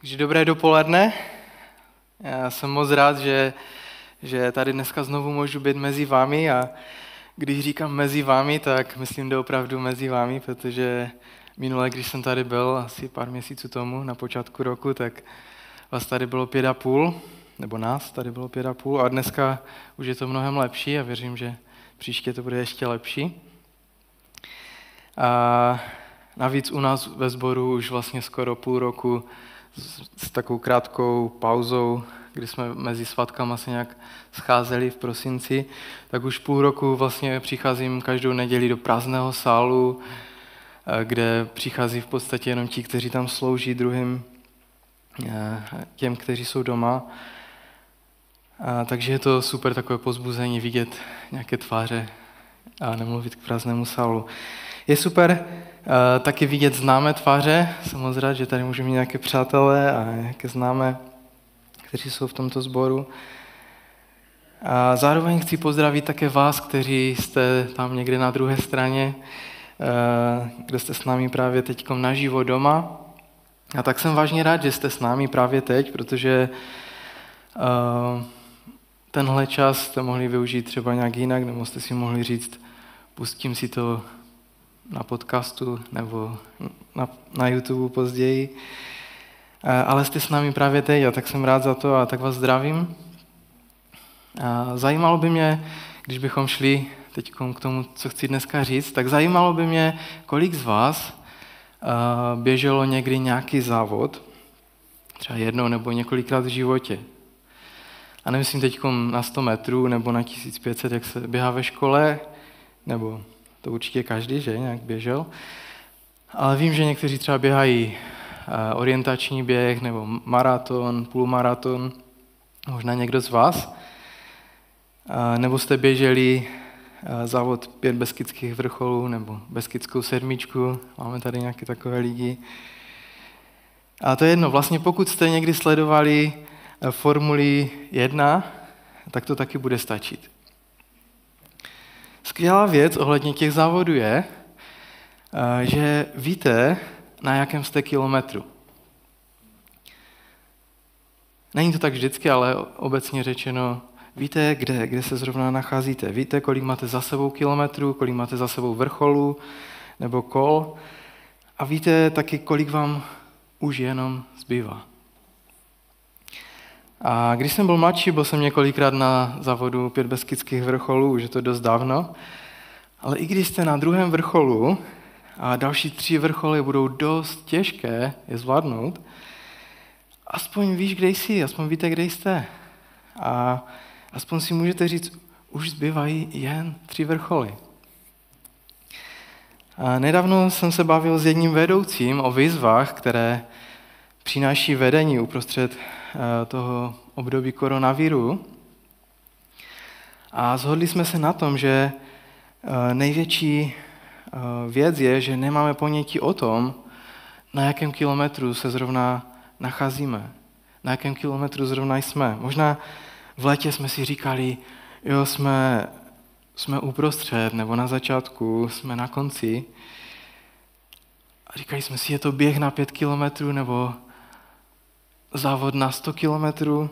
Takže dobré dopoledne. Já jsem moc rád, že, že tady dneska znovu můžu být mezi vámi a když říkám mezi vámi, tak myslím opravdu mezi vámi, protože minule, když jsem tady byl asi pár měsíců tomu, na počátku roku, tak vás tady bylo pět a půl, nebo nás tady bylo pět a půl a dneska už je to mnohem lepší a věřím, že příště to bude ještě lepší. A navíc u nás ve sboru už vlastně skoro půl roku s takovou krátkou pauzou, kdy jsme mezi svatkama se nějak scházeli v prosinci, tak už půl roku vlastně přicházím každou neděli do prázdného sálu, eh, kde přichází v podstatě jenom ti, kteří tam slouží druhým eh, těm, kteří jsou doma. A, takže je to super takové pozbuzení vidět nějaké tváře a nemluvit k prázdnému sálu. Je super taky vidět známé tváře. Rád, že tady můžu mít nějaké přátelé a nějaké známé, kteří jsou v tomto sboru. A zároveň chci pozdravit také vás, kteří jste tam někde na druhé straně, uh, kde jste s námi právě teď naživo doma. A tak jsem vážně rád, že jste s námi právě teď, protože uh, tenhle čas jste mohli využít třeba nějak jinak, nebo jste si mohli říct, pustím si to na podcastu nebo na, na YouTube později. Ale jste s námi právě teď a tak jsem rád za to a tak vás zdravím. A zajímalo by mě, když bychom šli teď k tomu, co chci dneska říct, tak zajímalo by mě, kolik z vás běželo někdy nějaký závod, třeba jednou nebo několikrát v životě. A nemyslím teď na 100 metrů nebo na 1500, jak se běhá ve škole, nebo to určitě každý, že nějak běžel. Ale vím, že někteří třeba běhají eh, orientační běh nebo maraton, půlmaraton, možná někdo z vás. Eh, nebo jste běželi eh, závod pět beskidských vrcholů nebo beskidskou sedmičku, máme tady nějaké takové lidi. A to je jedno, vlastně pokud jste někdy sledovali Formuli 1, tak to taky bude stačit. Skvělá věc ohledně těch závodů je, eh, že víte, na jakém jste kilometru. Není to tak vždycky, ale obecně řečeno, víte, kde, kde se zrovna nacházíte. Víte, kolik máte za sebou kilometrů, kolik máte za sebou vrcholů nebo kol. A víte taky, kolik vám už jenom zbývá. A když jsem byl mladší, byl jsem několikrát na závodu pět beskických vrcholů, už je to dost dávno. Ale i když jste na druhém vrcholu a další tři vrcholy budou dost těžké je zvládnout, aspoň víš, kde jsi, aspoň víte, kde jste. A aspoň si můžete říct, už zbývají jen tři vrcholy. A nedávno jsem se bavil s jedním vedoucím o výzvách, které přináší vedení uprostřed eh, toho období koronaviru. A zhodli jsme se na tom, že eh, největší eh, věc je, že nemáme ponětí o tom, na jakém kilometru se zrovna nacházíme, na jakém kilometru zrovna jsme. Možná v létě jsme si říkali, jo, jsme, jsme uprostřed, nebo na začátku, jsme na konci. A říkali jsme si, je to běh na pět kilometrů, nebo závod na 100 kilometrů.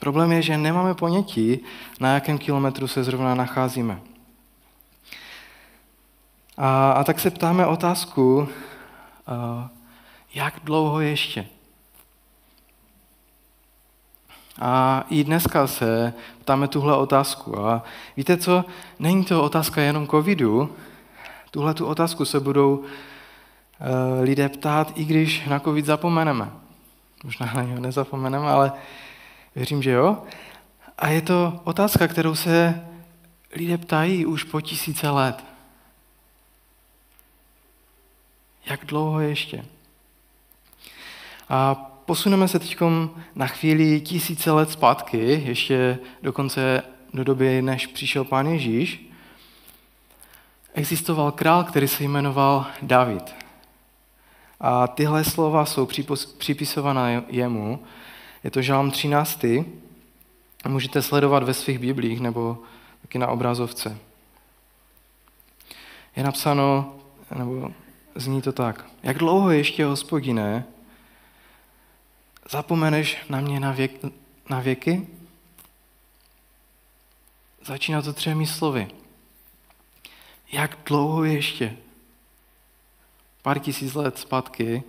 Problém je, že nemáme ponětí, na jakém kilometru se zrovna nacházíme. A, a tak se ptáme otázku, jak dlouho ještě? A i dneska se ptáme tuhle otázku. A víte co? Není to otázka jenom covidu. Tuhle tu otázku se budou lidé ptát, i když na covid zapomeneme. Možná na něho nezapomeneme, ale věřím, že jo. A je to otázka, kterou se lidé ptají už po tisíce let. Jak dlouho ještě? A posuneme se teď na chvíli tisíce let zpátky, ještě dokonce do doby, než přišel pán Ježíš. Existoval král, který se jmenoval David. A tyhle slova jsou připisovaná jemu. Je to žálm 13. Můžete sledovat ve svých biblích nebo taky na obrazovce. Je napsáno, nebo zní to tak. Jak dlouho ještě, hospodine, zapomeneš na mě na, věk, na věky? Začíná to třemi slovy. Jak dlouho ještě? Pár tisíc let zpátky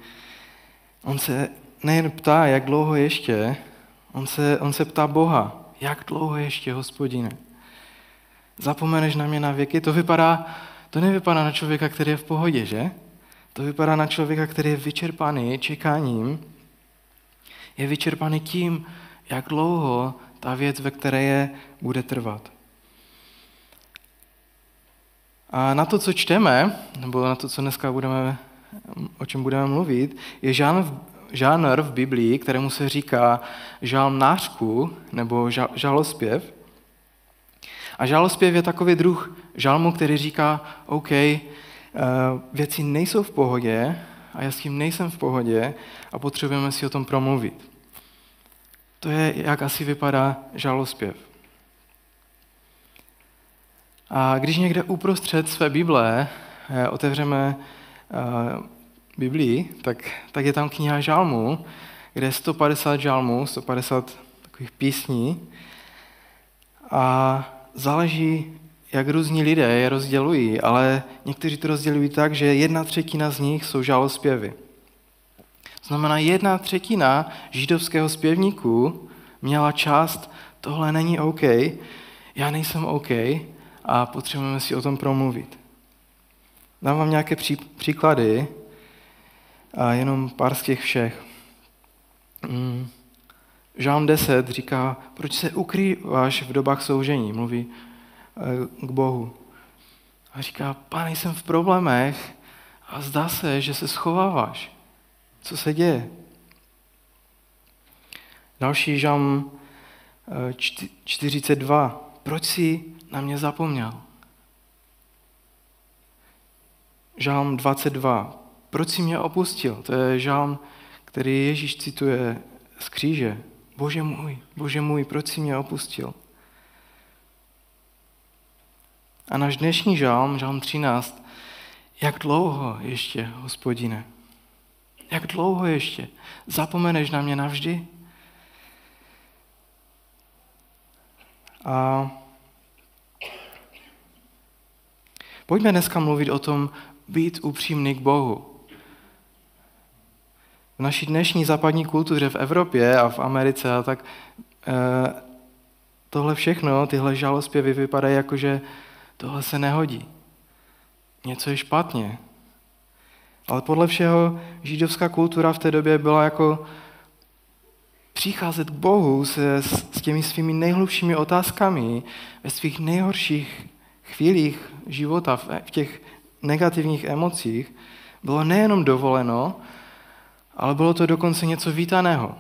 on se nejen ptá, jak dlouho ještě, on se, on se ptá Boha, jak dlouho ještě, hospodine? Zapomeneš na mě na věky? To vypadá, to nevypadá na člověka, který je v pohodě, že? To vypadá na člověka, který je vyčerpaný čekáním, je vyčerpaný tím, jak dlouho ta věc, ve které je, bude trvat. A na to, co čteme, nebo na to, co dneska budeme, o čem budeme mluvit, je žánr, žánr v Biblii, kterému se říká žálm nářku nebo žalospěv. A žalospěv je takový druh žalmu, který říká, OK, eh, věci nejsou v pohodě a já s tím nejsem v pohodě a potřebujeme si o tom promluvit. To je, jak asi vypadá žalospěv. A když někde uprostřed své Bible eh, otevřeme eh, Biblii, tak, tak je tam kniha žalmů, kde je 150 žalmů, 150 takových písní a záleží, jak různí lidé je rozdělují, ale někteří to rozdělují tak, že jedna třetina z nich jsou žalospěvy. Znamená, jedna třetina židovského zpěvníku měla část, tohle není OK, já nejsem OK a potřebujeme si o tom promluvit. Dám vám nějaké pří, příklady a jenom pár z těch všech. Mm. Žálm 10 říká, proč se ukrýváš v dobách soužení, mluví eh, k Bohu. A říká, pane, jsem v problémech a zdá se, že se schováváš. Co se děje? Další žalm 42. Eh, proč jsi na mě zapomněl? Žalm 22. Proč jsi mě opustil? To je žalm, který Ježíš cituje z kříže. Bože můj, bože můj, proč jsi mě opustil? A náš dnešní žálm, žálm 13, jak dlouho ještě, hospodine? Jak dlouho ještě? Zapomeneš na mě navždy? A pojďme dneska mluvit o tom, být upřímný k Bohu. V naší dnešní západní kultuře v Evropě a v Americe a tak eh, tohle všechno, tyhle žalospěvy vypadají jako, že tohle se nehodí. Něco je špatně. Ale podle všeho židovská kultura v té době byla jako přicházet k Bohu se, s těmi svými nejhlubšími otázkami ve svých nejhorších chvílích života, v těch negativních emocích, bylo nejenom dovoleno, ale bylo to dokonce něco vítaného.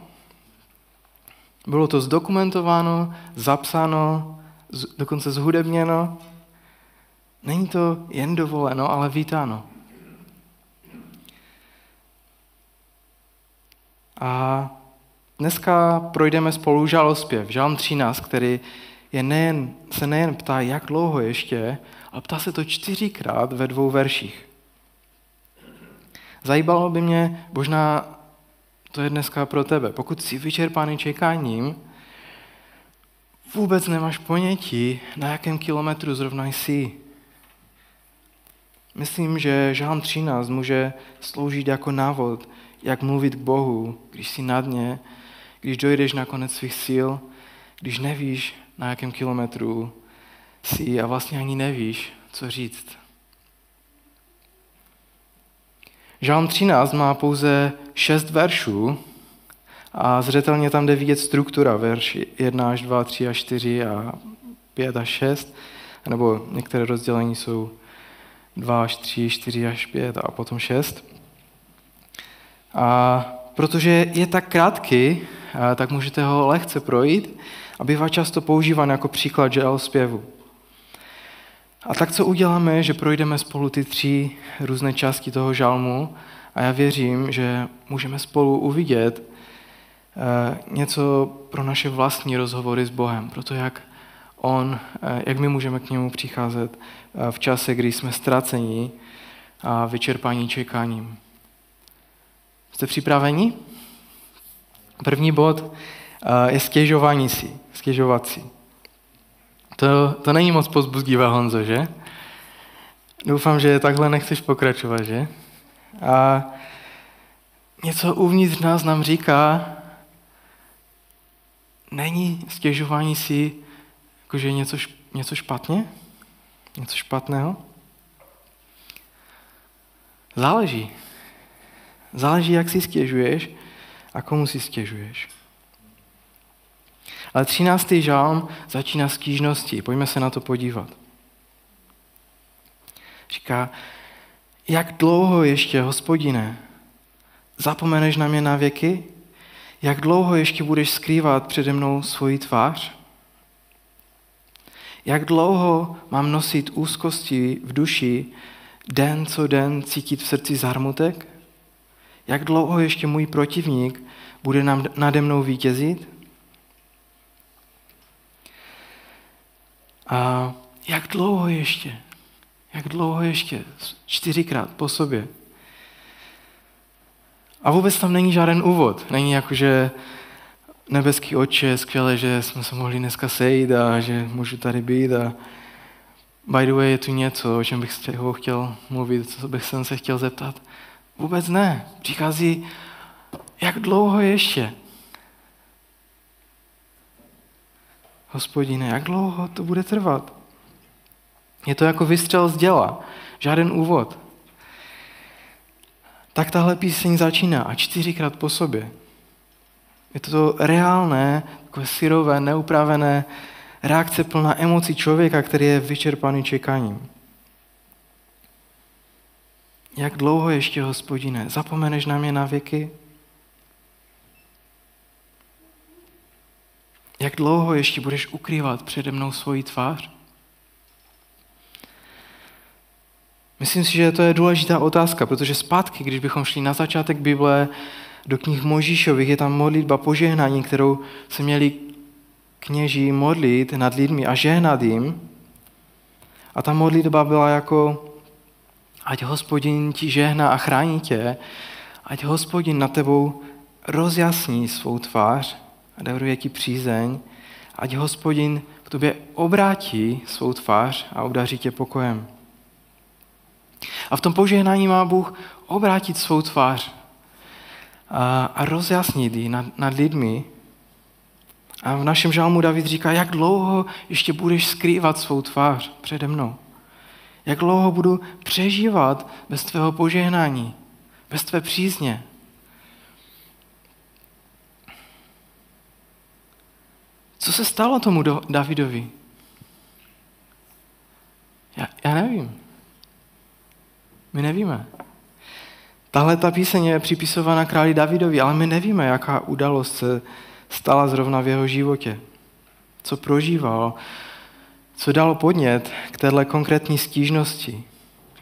Bylo to zdokumentováno, zapsáno, dokonce zhudebněno. Není to jen dovoleno, ale vítáno. A dneska projdeme spolu žalospěv, žalm 13, který je nejen, se nejen ptá, jak dlouho ještě, ale ptá se to čtyřikrát ve dvou verších. Zajímalo by mě, možná to je dneska pro tebe, pokud jsi vyčerpaný čekáním, vůbec nemáš ponětí, na jakém kilometru zrovna jsi. Myslím, že Žálm 13 může sloužit jako návod, jak mluvit k Bohu, když jsi na dně, když dojdeš na konec svých sil, když nevíš, na jakém kilometru jsi a vlastně ani nevíš, co říct. Žálm 13 má pouze šest veršů a zřetelně tam jde vidět struktura, verš 1 až 2, 3 až 4 a 5 až 6, nebo některé rozdělení jsou 2 až 3, 4 až 5 a potom 6. A protože je tak krátký, tak můžete ho lehce projít a bývá často používán jako příklad žel zpěvu. A tak co uděláme, že projdeme spolu ty tři různé části toho žalmu a já věřím, že můžeme spolu uvidět eh, něco pro naše vlastní rozhovory s Bohem, pro to, jak on, eh, jak my můžeme k němu přicházet eh, v čase, kdy jsme ztraceni a vyčerpaní čekáním. Jste připraveni? První bod eh, je stěžování si, stěžovat si. To, to není moc pozbudivé, Honzo, že? Doufám, že takhle nechceš pokračovat, že? A něco uvnitř nás nám říká, není stěžování si jakože něco, něco špatně? Něco špatného? Záleží. Záleží, jak si stěžuješ a komu si stěžuješ. Ale třináctý žálm začíná s kýžností. Pojďme se na to podívat. Říká, jak dlouho ještě, hospodine, zapomeneš na mě na věky? Jak dlouho ještě budeš skrývat přede mnou svoji tvář? Jak dlouho mám nosit úzkosti v duši, den co den cítit v srdci zármutek? Jak dlouho ještě můj protivník bude nade mnou vítězit? A jak dlouho ještě? Jak dlouho ještě? Čtyřikrát po sobě. A vůbec tam není žádný úvod. Není jako, že nebeský oče, skvěle, že jsme se mohli dneska sejít a že můžu tady být a by the way je tu něco, o čem bych chtěl mluvit, co bych se chtěl zeptat. Vůbec ne. Přichází, jak dlouho ještě? Hospodine, jak dlouho to bude trvat? Je to jako vystřel z děla, žádný úvod. Tak tahle píseň začíná a čtyřikrát po sobě. Je to reálné, takové syrové, neupravené reakce plná emocí člověka, který je vyčerpaný čekáním. Jak dlouho ještě, hospodine, zapomeneš na mě na věky? Jak dlouho ještě budeš ukrývat přede mnou svoji tvář? Myslím si, že to je důležitá otázka, protože zpátky, když bychom šli na začátek Bible do knih Možíšových, je tam modlitba požehnání, kterou se měli kněží modlit nad lidmi a žehnat jim. A ta modlitba byla jako, ať hospodin ti žehná a chrání tě, ať hospodin na tebou rozjasní svou tvář a daruje ti přízeň, ať hospodin k tobě obrátí svou tvář a obdaří tě pokojem. A v tom požehnání má Bůh obrátit svou tvář a, a rozjasnit ji nad, nad lidmi. A v našem žálmu David říká, jak dlouho ještě budeš skrývat svou tvář přede mnou. Jak dlouho budu přežívat bez tvého požehnání, bez tvé přízně. Co se stalo tomu Davidovi? Já, já nevím. My nevíme. Tahle ta píseň je připisována králi Davidovi, ale my nevíme, jaká událost se stala zrovna v jeho životě. Co prožíval, co dalo podnět k téhle konkrétní stížnosti.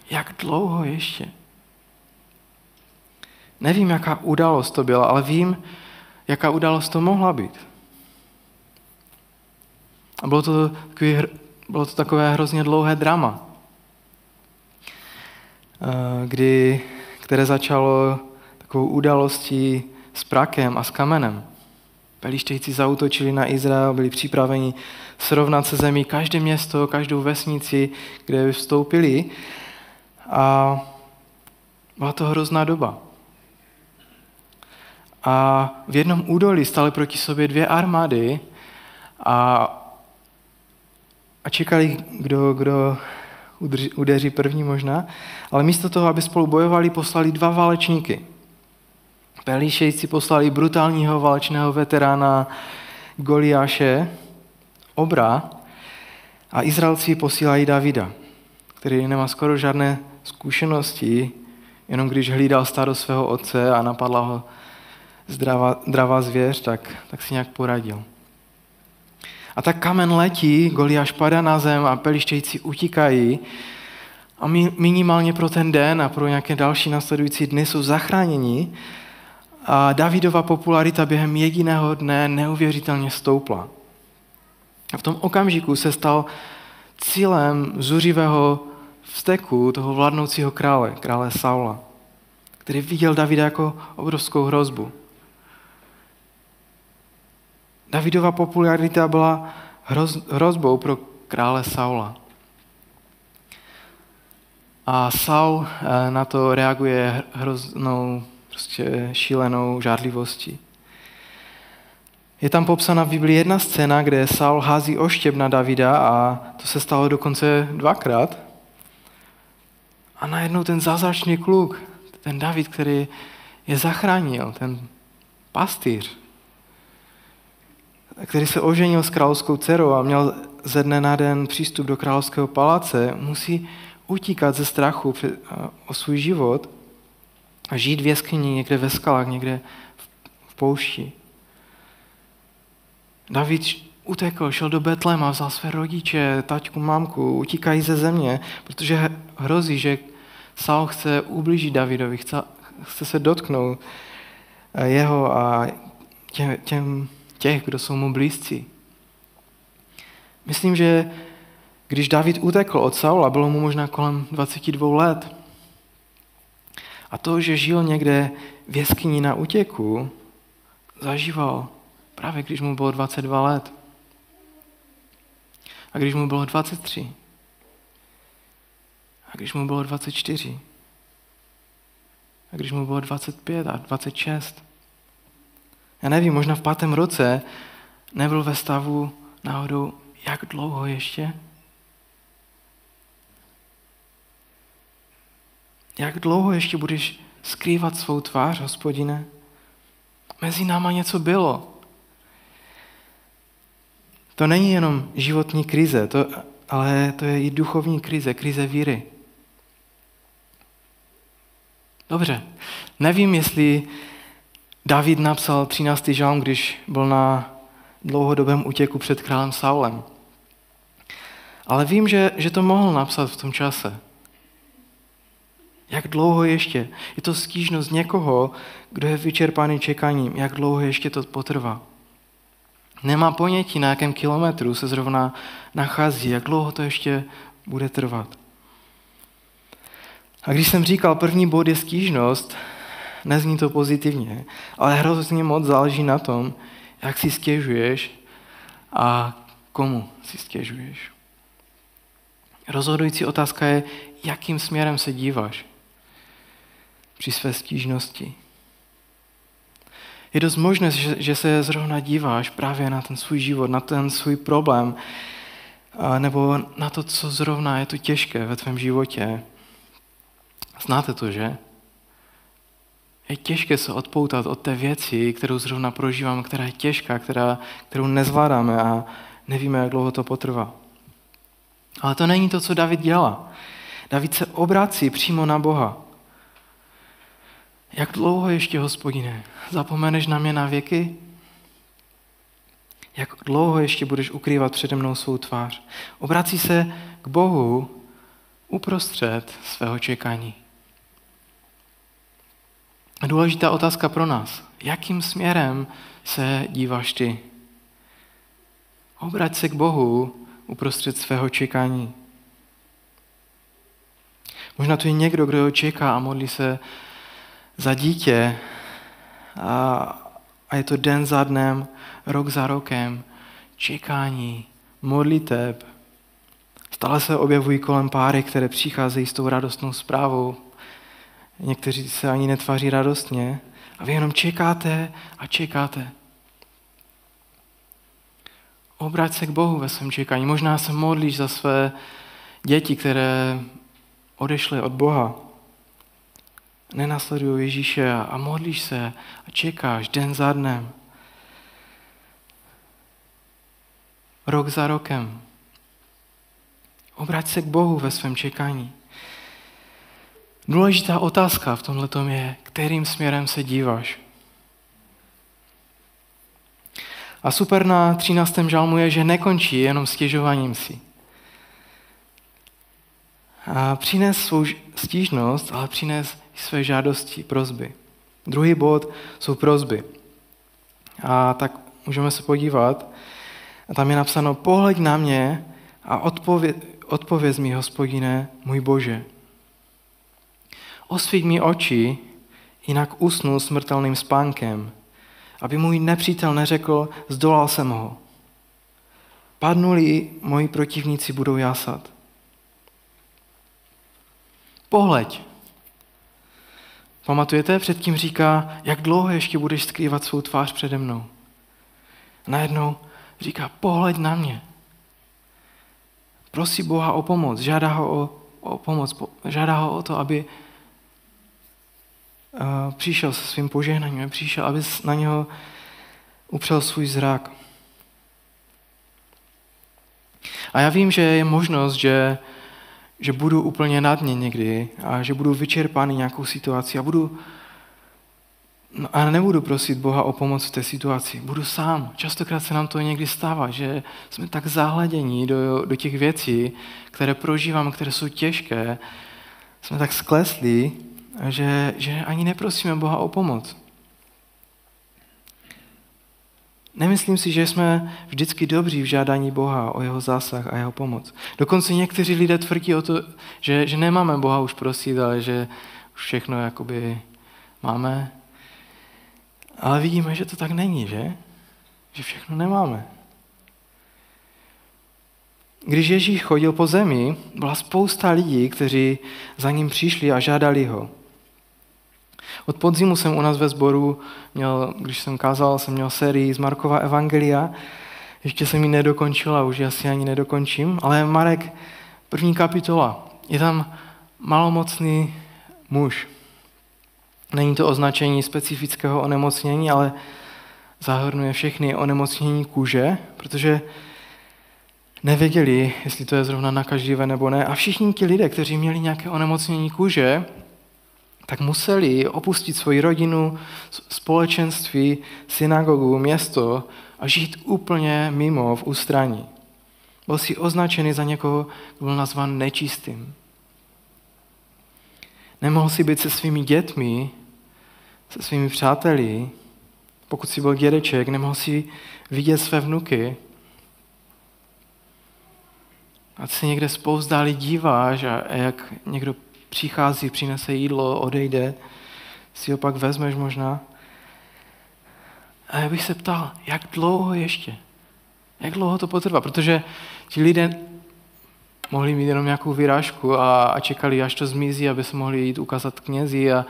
Jak dlouho ještě? Nevím, jaká událost to byla, ale vím, jaká událost to mohla být. A bylo to, takový, bylo to takové hrozně dlouhé drama. Eh, kdy, které začalo takovou událostí s prakem a s kamenem. Pelištejci zautočili na Izrael, byli připraveni srovnat se zemí každé město, každou vesnici, kde vstoupili. A byla to hrozná doba. A v jednom údolí staly proti sobě dvě armády a, a čekali, kdo, kdo udeří první možná, ale místo toho, aby spolu bojovali, poslali dva válečníky. Pelíšejci poslali brutálního válečného veterána Goliáše, Obra, a Izraelci posílají Davida, který nemá skoro žádné zkušenosti, jenom když hlídal stádo svého otce a napadla ho zdravá, dravá zvěř, tak, tak si nějak poradil. A tak kamen letí, Goliáš padá na zem a pelištějci utíkají a minimálně pro ten den a pro nějaké další následující dny jsou zachráněni a Davidova popularita během jediného dne neuvěřitelně stoupla. A v tom okamžiku se stal cílem zuřivého vzteku toho vládnoucího krále, krále Saula, který viděl Davida jako obrovskou hrozbu. Davidova popularita byla hroz, hrozbou pro krále Saula. A Saul eh, na to reaguje hroznou, prostě šílenou žádlivostí. Je tam popsána v Biblii jedna scéna, kde Saul hází oštěp na Davida a to se stalo dokonce dvakrát. A najednou ten zázračný kluk, ten David, který je zachránil, ten pastýř, který se oženil s královskou dcerou a měl ze dne na den přístup do královského paláce, musí utíkat ze strachu o svůj život a žít v jeskyni někde ve skalách, někde v poušti. David utekl, šel do Betlema, vzal své rodiče, taťku, mamku, utíkají ze země, protože hrozí, že Saul chce ublížit Davidovi, chce, chce se dotknout jeho a těm, těm těch, kdo jsou mu blízcí. Myslím, že když David utekl od Saula, bylo mu možná kolem 22 let. A to, že žil někde v jeskyni na útěku, zažíval právě když mu bylo 22 let. A když mu bylo 23. A když mu bylo 24. A když mu bylo 25 a 26 já nevím, možná v pátém roce nebyl ve stavu náhodou, jak dlouho ještě? Jak dlouho ještě budeš skrývat svou tvář, hospodine? Mezi náma něco bylo. To není jenom životní krize, to, ale to je i duchovní krize, krize víry. Dobře, nevím, jestli David napsal 13. žalm, když byl na dlouhodobém útěku před králem Saulem. Ale vím, že, že to mohl napsat v tom čase. Jak dlouho ještě? Je to stížnost někoho, kdo je vyčerpaný čekáním. Jak dlouho ještě to potrvá? Nemá ponětí, na jakém kilometru se zrovna nachází, jak dlouho to ještě bude trvat. A když jsem říkal, první bod je stížnost, nezní to pozitivně, ale hrozně moc záleží na tom, jak si stěžuješ a komu si stěžuješ. Rozhodující otázka je, jakým směrem se díváš při své stížnosti. Je dost možné, že se zrovna díváš právě na ten svůj život, na ten svůj problém, nebo na to, co zrovna je to těžké ve tvém životě. Znáte to, že? Je těžké se odpoutat od té věci, kterou zrovna prožíváme, která je těžká, která, kterou nezvládáme a nevíme, jak dlouho to potrvá. Ale to není to, co David dělá. David se obrací přímo na Boha. Jak dlouho ještě, hospodine, zapomeneš na mě na věky? Jak dlouho ještě budeš ukrývat přede mnou svou tvář? Obrací se k Bohu uprostřed svého čekání. Důležitá otázka pro nás. Jakým směrem se díváš ty? Obrať se k Bohu uprostřed svého čekání. Možná tu je někdo, kdo čeká a modlí se za dítě a, a je to den za dnem, rok za rokem, čekání, modliteb. Stále se objevují kolem páry, které přicházejí s tou radostnou zprávou. Někteří se ani netváří radostně a vy jenom čekáte a čekáte. Obrať se k Bohu ve svém čekání. Možná se modlíš za své děti, které odešly od Boha. Nenasledují Ježíše a modlíš se a čekáš den za dnem. Rok za rokem. Obrať se k Bohu ve svém čekání. Důležitá otázka v tomhle je, kterým směrem se díváš. A super na 13. žalmu je, že nekončí jenom stěžováním si. A přines svou stížnost, ale přines své žádosti, prozby. Druhý bod jsou prozby. A tak můžeme se podívat. A tam je napsáno, pohleď na mě a odpověd, odpověz mi, hospodine, můj Bože. Osvíť mi oči, jinak usnu smrtelným spánkem, aby můj nepřítel neřekl, zdolal jsem ho. Padnuli, moji protivníci budou jásat. Pohleď. Pamatujete, před tím říká, jak dlouho ještě budeš skrývat svou tvář přede mnou. Najednou říká, pohleď na mě. Prosí Boha o pomoc, žádá ho o, o pomoc, žádá ho o to, aby přišel se svým požehnaním, přišel, aby na něho upřel svůj zrak. A já vím, že je možnost, že, že budu úplně nad ně někdy a že budu vyčerpaný nějakou situací a budu No a nebudu prosit Boha o pomoc v té situaci. Budu sám. Častokrát se nám to někdy stává, že jsme tak zahledění do, do těch věcí, které prožívám, které jsou těžké. Jsme tak skleslí, že, že ani neprosíme Boha o pomoc. Nemyslím si, že jsme vždycky dobří v žádání Boha o jeho zásah a jeho pomoc. Dokonce někteří lidé tvrdí o to, že, že nemáme Boha už prosit, ale že už všechno jakoby máme. Ale vidíme, že to tak není, že? Že všechno nemáme. Když Ježíš chodil po zemi, byla spousta lidí, kteří za ním přišli a žádali ho. Od podzimu jsem u nás ve sboru měl, když jsem kázal, jsem měl sérii z Markova Evangelia. Ještě jsem ji nedokončila, už ji asi ani nedokončím, ale Marek, první kapitola, je tam malomocný muž. Není to označení specifického onemocnění, ale zahrnuje všechny onemocnění kůže, protože nevěděli, jestli to je zrovna nakažlivé nebo ne. A všichni ti lidé, kteří měli nějaké onemocnění kůže, tak museli opustit svoji rodinu, společenství, synagogu, město a žít úplně mimo v ústraní. Byl si označený za někoho, kdo byl nazvan nečistým. Nemohl si být se svými dětmi, se svými přáteli. Pokud si byl dědeček, nemohl si vidět své vnuky. A se někde spouzdálí díváš a jak někdo přichází, přinese jídlo, odejde, si ho pak vezmeš možná. A já bych se ptal, jak dlouho ještě? Jak dlouho to potrvá? Protože ti lidé mohli mít jenom nějakou vyrážku a, a čekali, až to zmizí, aby se mohli jít ukázat knězi a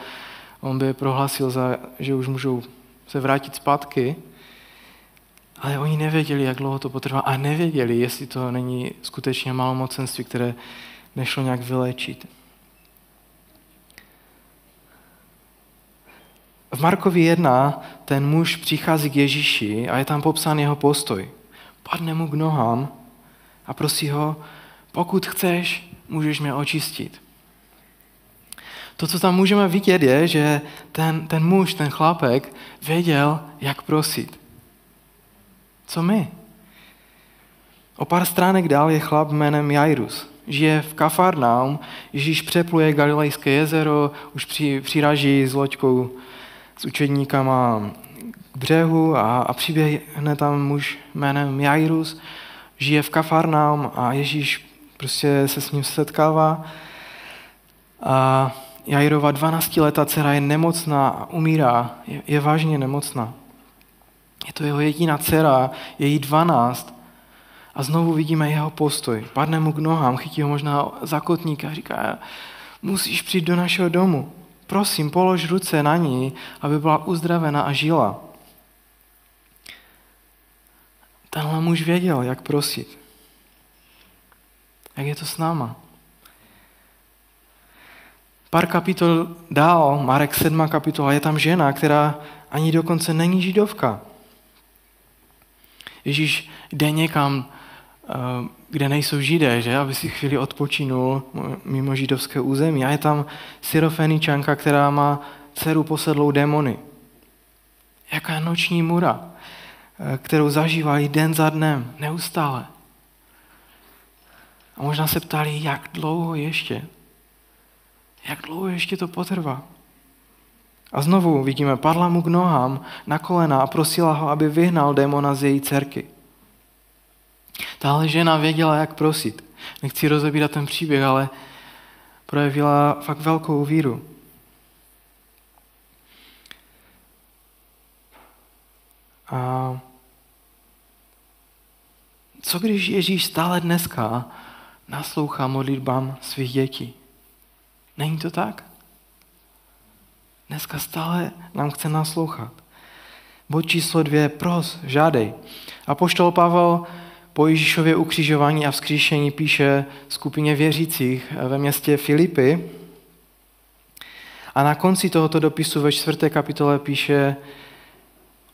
on by je prohlásil, za, že už můžou se vrátit zpátky. Ale oni nevěděli, jak dlouho to potrvá a nevěděli, jestli to není skutečně malomocenství, které nešlo nějak vyléčit. V Markovi 1 ten muž přichází k Ježíši a je tam popsán jeho postoj. Padne mu k nohám a prosí ho, pokud chceš, můžeš mě očistit. To, co tam můžeme vidět, je, že ten, ten muž, ten chlapek věděl, jak prosit. Co my? O pár stránek dál je chlap jménem Jairus. Žije v Kafarnaum, Ježíš přepluje Galilejské jezero, už při, přiráží s loďkou s učedníkama k břehu a, a přiběhne tam muž jménem Jairus, žije v Kafarnaum a Ježíš prostě se s ním setkává. A Jairova 12-letá dcera je nemocná a umírá, je, je vážně nemocná. Je to jeho jediná dcera, je jí 12 a znovu vidíme jeho postoj. Padne mu k nohám, chytí ho možná za kotník a říká, musíš přijít do našeho domu. Prosím, polož ruce na ní, aby byla uzdravena a žila. Tenhle muž věděl, jak prosit. Jak je to s náma? Pár kapitol dál, Marek 7. kapitola, je tam žena, která ani dokonce není židovka. Ježíš jde někam, kde nejsou židé, že? aby si chvíli odpočinul mimo židovské území. A je tam syrofeničanka, která má dceru posedlou démony. Jaká noční mura, eh, kterou zažívali den za dnem, neustále. A možná se ptali, jak dlouho ještě. Jak dlouho ještě to potrvá? A znovu vidíme, padla mu k nohám na kolena a prosila ho, aby vyhnal démona z její dcerky. Tahle žena věděla, jak prosit. Nechci rozebírat ten příběh, ale projevila fakt velkou víru. A co když Ježíš stále dneska naslouchá modlitbám svých dětí? Není to tak? Dneska stále nám chce naslouchat. Bod číslo dvě, pros, žádej. A poštol Pavel po Ježíšově ukřižování a vzkříšení píše skupině věřících ve městě Filipy. A na konci tohoto dopisu ve čtvrté kapitole píše,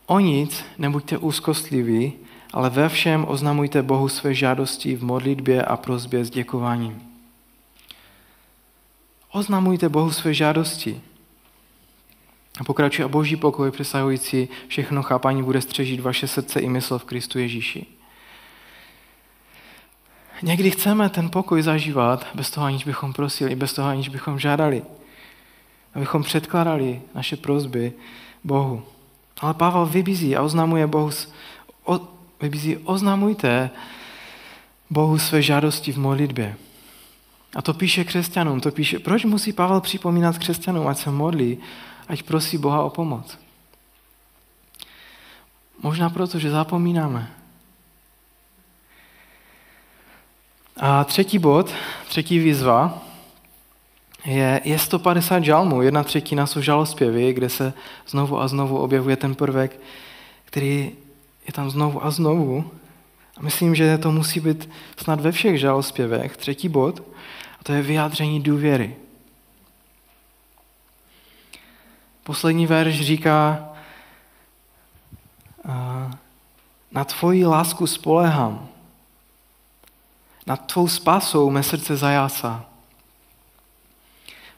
o nic nebuďte úzkostliví, ale ve všem oznamujte Bohu své žádosti v modlitbě a prozbě s děkováním. Oznamujte Bohu své žádosti. A pokračuje a boží pokoj přesahující všechno chápání bude střežit vaše srdce i mysl v Kristu Ježíši. Někdy chceme ten pokoj zažívat bez toho, aniž bychom prosili, bez toho, aniž bychom žádali. Abychom předkládali naše prozby Bohu. Ale Pavel vybízí a oznamuje Bohu, o, vybízí, oznamujte Bohu své žádosti v modlitbě. A to píše křesťanům, to píše, proč musí Pavel připomínat křesťanům, ať se modlí, ať prosí Boha o pomoc. Možná proto, že zapomínáme. A třetí bod, třetí výzva je, je 150 žalmů. Jedna třetina jsou žalospěvy, kde se znovu a znovu objevuje ten prvek, který je tam znovu a znovu. A myslím, že to musí být snad ve všech žalospěvech. Třetí bod, a to je vyjádření důvěry. Poslední verš říká, na tvoji lásku spolehám, nad tvou spásou mé srdce zajásá.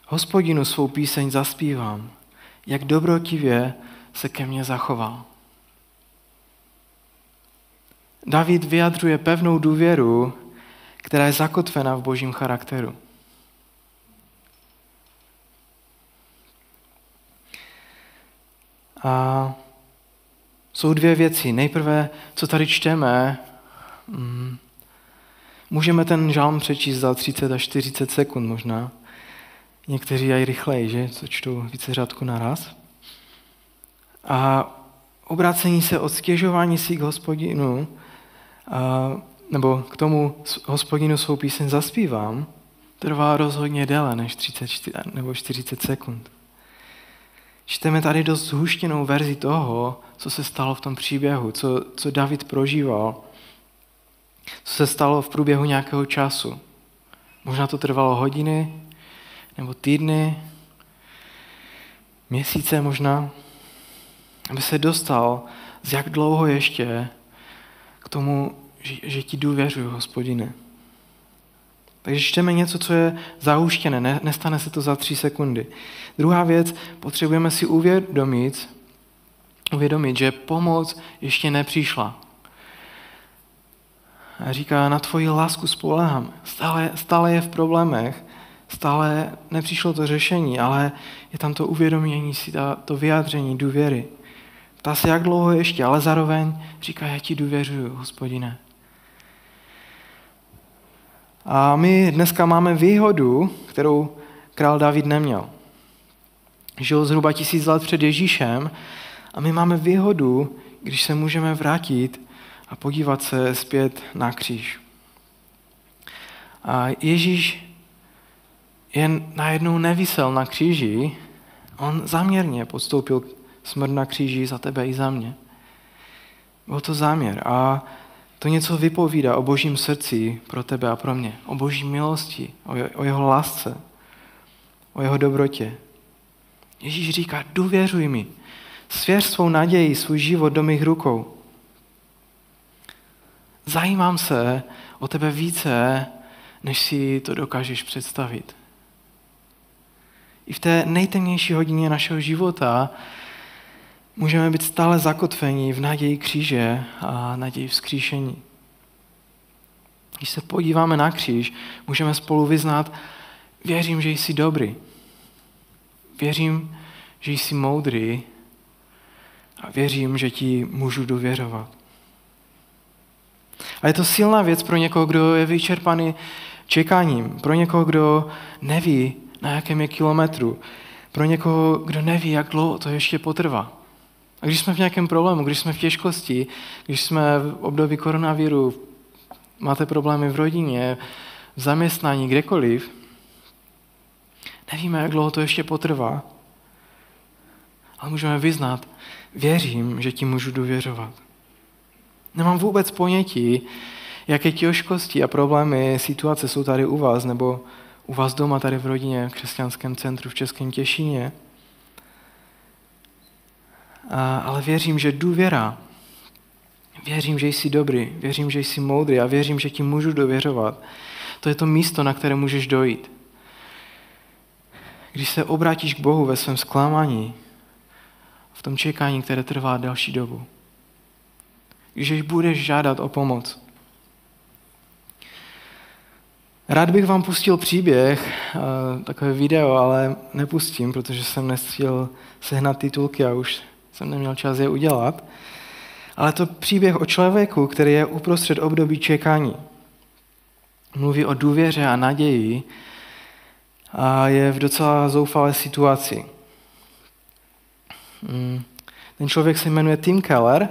Hospodinu svou píseň zaspívám, jak dobrotivě se ke mně zachoval. David vyjadřuje pevnou důvěru, která je zakotvena v božím charakteru. A jsou dvě věci. Nejprve, co tady čteme, mm, můžeme ten žálm přečíst za 30 až 40 sekund možná. Někteří aj rychleji, že? Co čtou více řádku naraz. A obrácení se od stěžování si k hospodinu, a, nebo k tomu hospodinu svou píseň zaspívám, trvá rozhodně déle než 34 nebo 40 sekund. Čteme tady dost zhuštěnou verzi toho, co se stalo v tom příběhu, co, co David prožíval, co se stalo v průběhu nějakého času. Možná to trvalo hodiny, nebo týdny, měsíce možná, aby se dostal z jak dlouho ještě k tomu, že, že ti důvěřuju, hospodine. Takže čteme něco, co je zahuštěné, ne, nestane se to za tři sekundy. Druhá věc, potřebujeme si uvědomit, uvědomit, že pomoc ještě nepřišla. A říká, na tvoji lásku spolehám. Stále, stále je v problémech, stále nepřišlo to řešení, ale je tam to uvědomění si, to vyjádření důvěry. Ptá se, jak dlouho ještě, ale zároveň říká, já ti důvěřuju, hospodine. A my dneska máme výhodu, kterou král David neměl. Žil zhruba tisíc let před Ježíšem a my máme výhodu, když se můžeme vrátit a podívat se zpět na kříž. A Ježíš jen najednou nevysel na kříži, on záměrně podstoupil smrt na kříži za tebe i za mě. Byl to záměr a to něco vypovídá o božím srdci pro tebe a pro mě, o boží milosti, o jeho lásce, o jeho dobrotě. Ježíš říká, důvěřuj mi, svěř svou naději, svůj život do mých rukou. Zajímám se o tebe více, než si to dokážeš představit. I v té nejtemnější hodině našeho života můžeme být stále zakotveni v naději kříže a naději vzkříšení. Když se podíváme na kříž, můžeme spolu vyznat, věřím, že jsi dobrý. Věřím, že jsi moudrý a věřím, že ti můžu důvěřovat. A je to silná věc pro někoho, kdo je vyčerpaný čekáním, pro někoho, kdo neví, na jakém je kilometru, pro někoho, kdo neví, jak dlouho to ještě potrvá. A když jsme v nějakém problému, když jsme v těžkosti, když jsme v období koronaviru, máte problémy v rodině, v zaměstnání, kdekoliv, nevíme, jak dlouho to ještě potrvá, ale můžeme vyznat, věřím, že ti můžu důvěřovat. Nemám vůbec ponětí, jaké těžkosti a problémy, situace jsou tady u vás, nebo u vás doma, tady v rodině, v křesťanském centru v Českém Těšíně. A, ale věřím, že důvěra, věřím, že jsi dobrý, věřím, že jsi moudrý a věřím, že ti můžu dověřovat. To je to místo, na které můžeš dojít. Když se obrátíš k Bohu ve svém zklamání, v tom čekání, které trvá další dobu. Když budeš žádat o pomoc. Rád bych vám pustil příběh, eh, takové video, ale nepustím, protože jsem nestihl sehnat titulky a už jsem neměl čas je udělat. Ale to příběh o člověku, který je uprostřed období čekání. Mluví o důvěře a naději a je v docela zoufalé situaci. Hmm. Ten člověk se jmenuje Tim Keller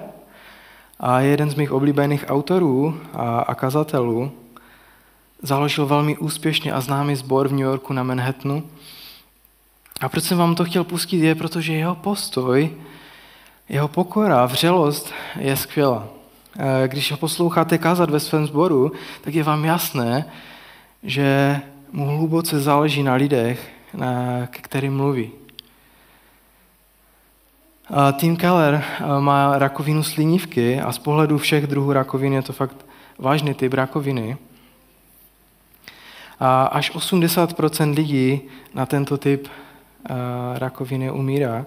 a je jeden z mých oblíbených autorů a, a kazatelů. Založil velmi úspěšně a známý sbor v New Yorku na Manhattanu. A proč jsem vám to chtěl pustit, je, protože jeho postoj, jeho pokora, vřelost je skvělá. E, když ho posloucháte kázat ve svém sboru, tak je vám jasné, že mu hluboce záleží na lidech, na, k kterým mluví. Tim Keller má rakovinu slinivky a z pohledu všech druhů rakovin je to fakt vážný typ rakoviny. A až 80% lidí na tento typ rakoviny umírá.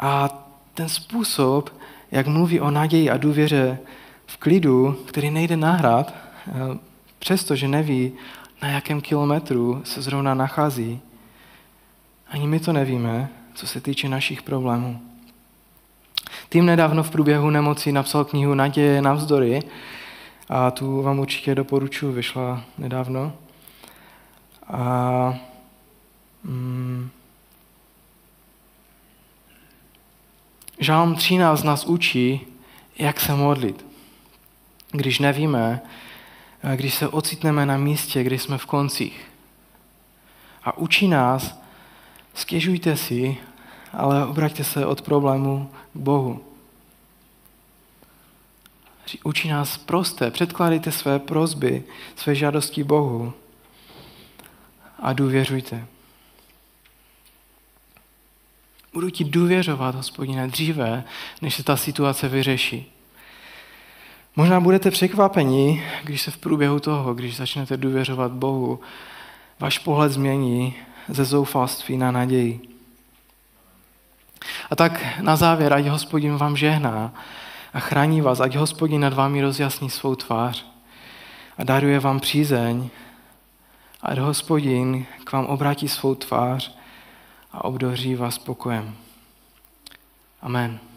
A ten způsob, jak mluví o naději a důvěře v klidu, který nejde nahrát, přestože neví, na jakém kilometru se zrovna nachází, ani my to nevíme, co se týče našich problémů. Tým nedávno v průběhu nemocí napsal knihu Naděje navzdory a tu vám určitě doporučuji, vyšla nedávno. A, mm, Žálm 13 nás učí, jak se modlit. Když nevíme, když se ocitneme na místě, kdy jsme v koncích. A učí nás, Stěžujte si, ale obraťte se od problému k Bohu. Učí nás prosté, předkládejte své prozby, své žádosti Bohu a důvěřujte. Budu ti důvěřovat, hospodine, dříve, než se ta situace vyřeší. Možná budete překvapeni, když se v průběhu toho, když začnete důvěřovat Bohu, váš pohled změní ze zoufalství na naději. A tak na závěr, ať hospodin vám žehná a chrání vás, ať hospodin nad vámi rozjasní svou tvář a daruje vám přízeň, ať hospodin k vám obrátí svou tvář a obdoří vás pokojem. Amen.